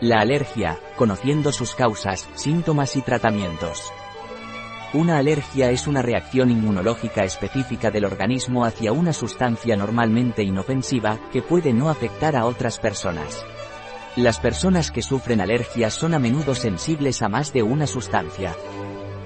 La alergia, conociendo sus causas, síntomas y tratamientos. Una alergia es una reacción inmunológica específica del organismo hacia una sustancia normalmente inofensiva, que puede no afectar a otras personas. Las personas que sufren alergias son a menudo sensibles a más de una sustancia.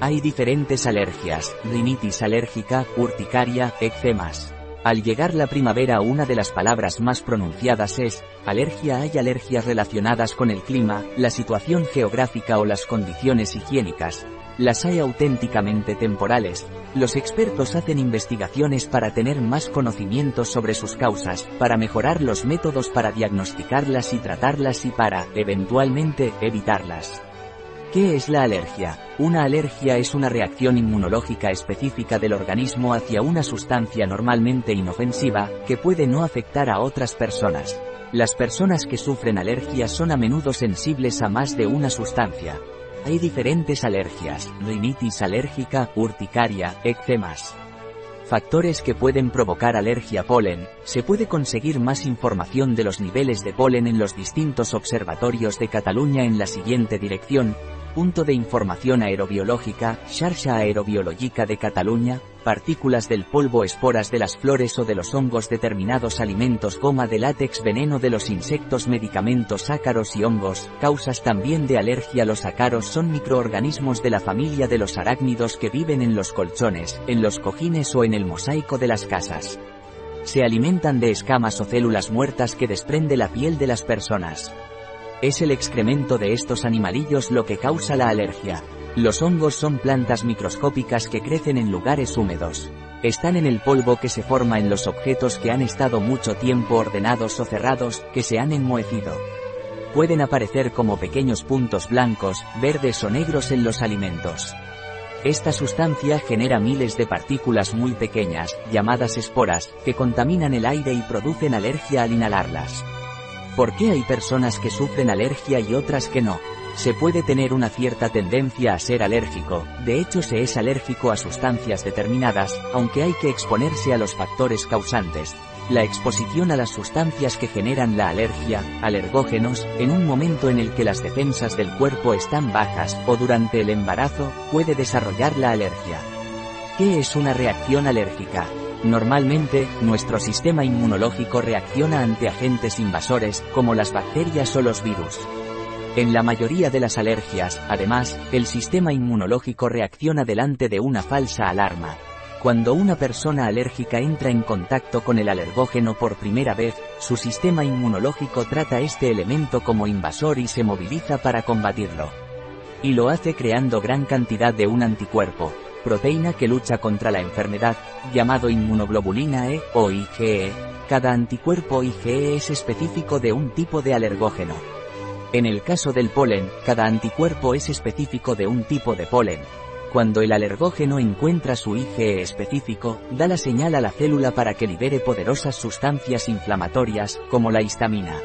Hay diferentes alergias, rinitis alérgica, urticaria, eczemas. Al llegar la primavera una de las palabras más pronunciadas es, alergia hay alergias relacionadas con el clima, la situación geográfica o las condiciones higiénicas. Las hay auténticamente temporales. Los expertos hacen investigaciones para tener más conocimientos sobre sus causas, para mejorar los métodos para diagnosticarlas y tratarlas y para, eventualmente, evitarlas. ¿Qué es la alergia? Una alergia es una reacción inmunológica específica del organismo hacia una sustancia normalmente inofensiva, que puede no afectar a otras personas. Las personas que sufren alergias son a menudo sensibles a más de una sustancia. Hay diferentes alergias, rinitis alérgica, urticaria, eczemas. Factores que pueden provocar alergia polen. Se puede conseguir más información de los niveles de polen en los distintos observatorios de Cataluña en la siguiente dirección, Punto de información aerobiológica, Xarxa Aerobiológica de Cataluña, partículas del polvo, esporas de las flores o de los hongos, determinados alimentos, goma de látex, veneno de los insectos, medicamentos, ácaros y hongos, causas también de alergia. Los ácaros son microorganismos de la familia de los arácnidos que viven en los colchones, en los cojines o en el mosaico de las casas. Se alimentan de escamas o células muertas que desprende la piel de las personas. Es el excremento de estos animalillos lo que causa la alergia. Los hongos son plantas microscópicas que crecen en lugares húmedos. Están en el polvo que se forma en los objetos que han estado mucho tiempo ordenados o cerrados, que se han enmohecido. Pueden aparecer como pequeños puntos blancos, verdes o negros en los alimentos. Esta sustancia genera miles de partículas muy pequeñas, llamadas esporas, que contaminan el aire y producen alergia al inhalarlas. ¿Por qué hay personas que sufren alergia y otras que no? Se puede tener una cierta tendencia a ser alérgico, de hecho se es alérgico a sustancias determinadas, aunque hay que exponerse a los factores causantes. La exposición a las sustancias que generan la alergia, alergógenos, en un momento en el que las defensas del cuerpo están bajas, o durante el embarazo, puede desarrollar la alergia. ¿Qué es una reacción alérgica? Normalmente, nuestro sistema inmunológico reacciona ante agentes invasores, como las bacterias o los virus. En la mayoría de las alergias, además, el sistema inmunológico reacciona delante de una falsa alarma. Cuando una persona alérgica entra en contacto con el alergógeno por primera vez, su sistema inmunológico trata este elemento como invasor y se moviliza para combatirlo. Y lo hace creando gran cantidad de un anticuerpo, proteína que lucha contra la enfermedad, llamado inmunoglobulina E o IgE. Cada anticuerpo IgE es específico de un tipo de alergógeno. En el caso del polen, cada anticuerpo es específico de un tipo de polen. Cuando el alergógeno encuentra su IgE específico, da la señal a la célula para que libere poderosas sustancias inflamatorias, como la histamina.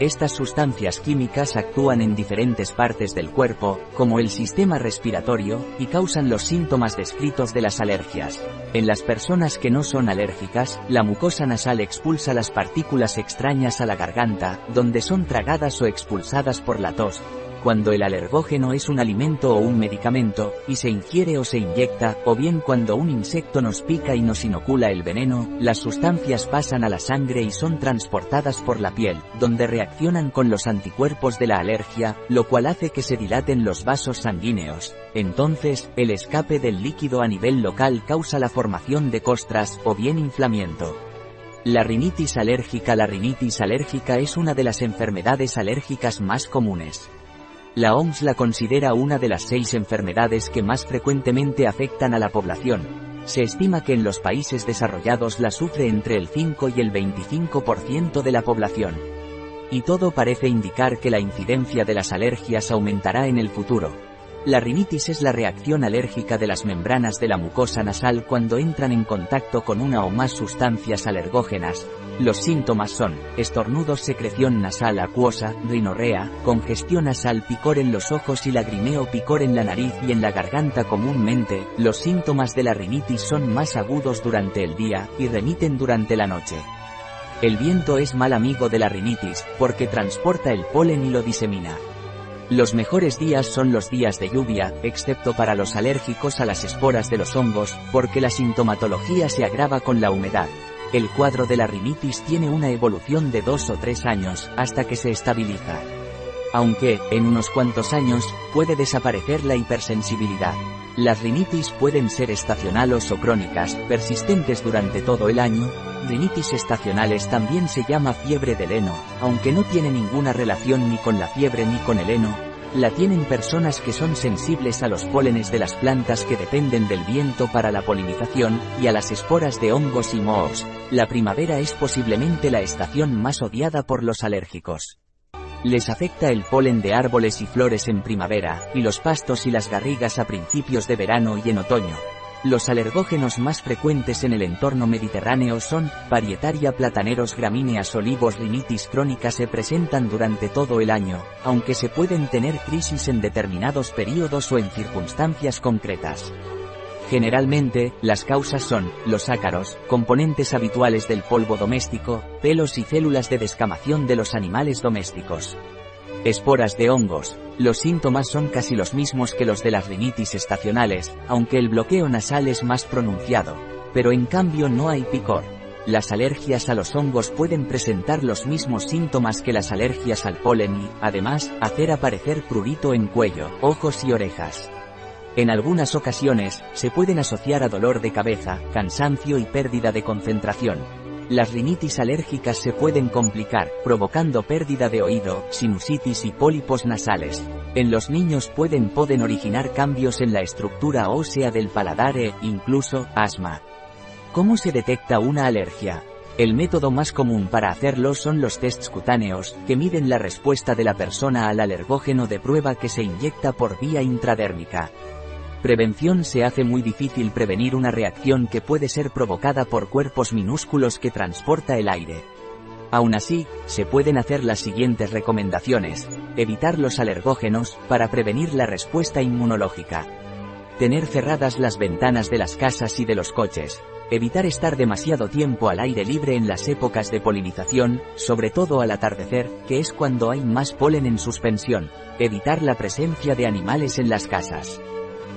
Estas sustancias químicas actúan en diferentes partes del cuerpo, como el sistema respiratorio, y causan los síntomas descritos de las alergias. En las personas que no son alérgicas, la mucosa nasal expulsa las partículas extrañas a la garganta, donde son tragadas o expulsadas por la tos, cuando el alergógeno es un alimento o un medicamento, y se ingiere o se inyecta, o bien cuando un insecto nos pica y nos inocula el veneno, las sustancias pasan a la sangre y son transportadas por la piel, donde reaccionan con los anticuerpos de la alergia, lo cual hace que se dilaten los vasos sanguíneos. Entonces, el escape del líquido a nivel local causa la formación de costras, o bien inflamiento. La rinitis alérgica La rinitis alérgica es una de las enfermedades alérgicas más comunes. La OMS la considera una de las seis enfermedades que más frecuentemente afectan a la población. Se estima que en los países desarrollados la sufre entre el 5 y el 25% de la población. Y todo parece indicar que la incidencia de las alergias aumentará en el futuro. La rinitis es la reacción alérgica de las membranas de la mucosa nasal cuando entran en contacto con una o más sustancias alergógenas. Los síntomas son, estornudos, secreción nasal acuosa, rinorrea, congestión nasal, picor en los ojos y lagrimeo, picor en la nariz y en la garganta comúnmente. Los síntomas de la rinitis son más agudos durante el día y remiten durante la noche. El viento es mal amigo de la rinitis, porque transporta el polen y lo disemina. Los mejores días son los días de lluvia, excepto para los alérgicos a las esporas de los hongos, porque la sintomatología se agrava con la humedad. El cuadro de la rinitis tiene una evolución de dos o tres años, hasta que se estabiliza. Aunque, en unos cuantos años, puede desaparecer la hipersensibilidad. Las rinitis pueden ser estacionales o crónicas, persistentes durante todo el año. Rinitis estacionales también se llama fiebre del heno, aunque no tiene ninguna relación ni con la fiebre ni con el heno. La tienen personas que son sensibles a los pólenes de las plantas que dependen del viento para la polinización, y a las esporas de hongos y mohos. La primavera es posiblemente la estación más odiada por los alérgicos. Les afecta el polen de árboles y flores en primavera, y los pastos y las garrigas a principios de verano y en otoño. Los alergógenos más frecuentes en el entorno mediterráneo son, parietaria plataneros gramíneas olivos rinitis crónica se presentan durante todo el año, aunque se pueden tener crisis en determinados periodos o en circunstancias concretas. Generalmente, las causas son, los ácaros, componentes habituales del polvo doméstico, pelos y células de descamación de los animales domésticos. Esporas de hongos. Los síntomas son casi los mismos que los de las rinitis estacionales, aunque el bloqueo nasal es más pronunciado. Pero en cambio no hay picor. Las alergias a los hongos pueden presentar los mismos síntomas que las alergias al polen y, además, hacer aparecer prurito en cuello, ojos y orejas. En algunas ocasiones, se pueden asociar a dolor de cabeza, cansancio y pérdida de concentración. Las rinitis alérgicas se pueden complicar, provocando pérdida de oído, sinusitis y pólipos nasales. En los niños pueden pueden originar cambios en la estructura ósea del paladar e, incluso, asma. ¿Cómo se detecta una alergia? El método más común para hacerlo son los tests cutáneos, que miden la respuesta de la persona al alergógeno de prueba que se inyecta por vía intradérmica. Prevención se hace muy difícil prevenir una reacción que puede ser provocada por cuerpos minúsculos que transporta el aire. Aún así, se pueden hacer las siguientes recomendaciones. Evitar los alergógenos, para prevenir la respuesta inmunológica. Tener cerradas las ventanas de las casas y de los coches. Evitar estar demasiado tiempo al aire libre en las épocas de polinización, sobre todo al atardecer, que es cuando hay más polen en suspensión. Evitar la presencia de animales en las casas.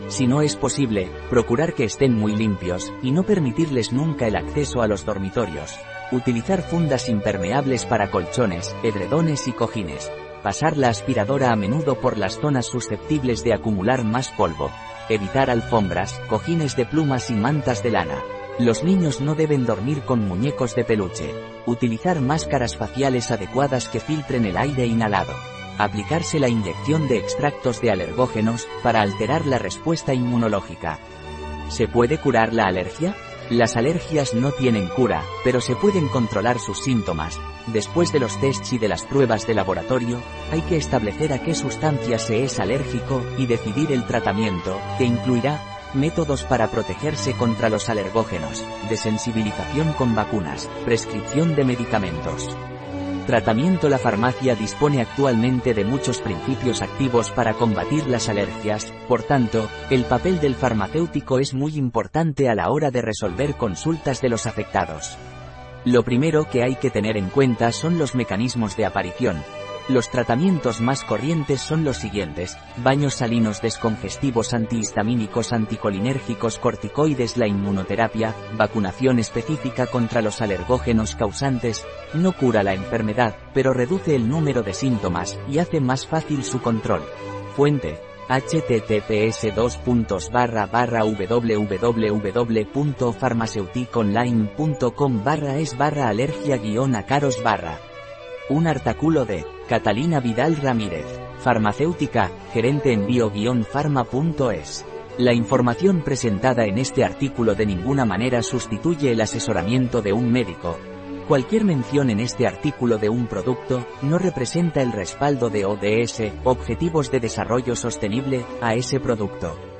Si no es posible, procurar que estén muy limpios, y no permitirles nunca el acceso a los dormitorios. Utilizar fundas impermeables para colchones, edredones y cojines. Pasar la aspiradora a menudo por las zonas susceptibles de acumular más polvo. Evitar alfombras, cojines de plumas y mantas de lana. Los niños no deben dormir con muñecos de peluche. Utilizar máscaras faciales adecuadas que filtren el aire inhalado. Aplicarse la inyección de extractos de alergógenos, para alterar la respuesta inmunológica. ¿Se puede curar la alergia? Las alergias no tienen cura, pero se pueden controlar sus síntomas. Después de los tests y de las pruebas de laboratorio, hay que establecer a qué sustancia se es alérgico y decidir el tratamiento, que incluirá métodos para protegerse contra los alergógenos, desensibilización con vacunas, prescripción de medicamentos. Tratamiento La farmacia dispone actualmente de muchos principios activos para combatir las alergias, por tanto, el papel del farmacéutico es muy importante a la hora de resolver consultas de los afectados. Lo primero que hay que tener en cuenta son los mecanismos de aparición, los tratamientos más corrientes son los siguientes, baños salinos descongestivos antihistamínicos anticolinérgicos corticoides la inmunoterapia, vacunación específica contra los alergógenos causantes, no cura la enfermedad, pero reduce el número de síntomas, y hace más fácil su control. Fuente https www.farmaceuticonline.com barra es barra alergia guion a caros barra. Un artículo de Catalina Vidal Ramírez, farmacéutica, gerente en bio-pharma.es. La información presentada en este artículo de ninguna manera sustituye el asesoramiento de un médico. Cualquier mención en este artículo de un producto, no representa el respaldo de ODS, Objetivos de Desarrollo Sostenible, a ese producto.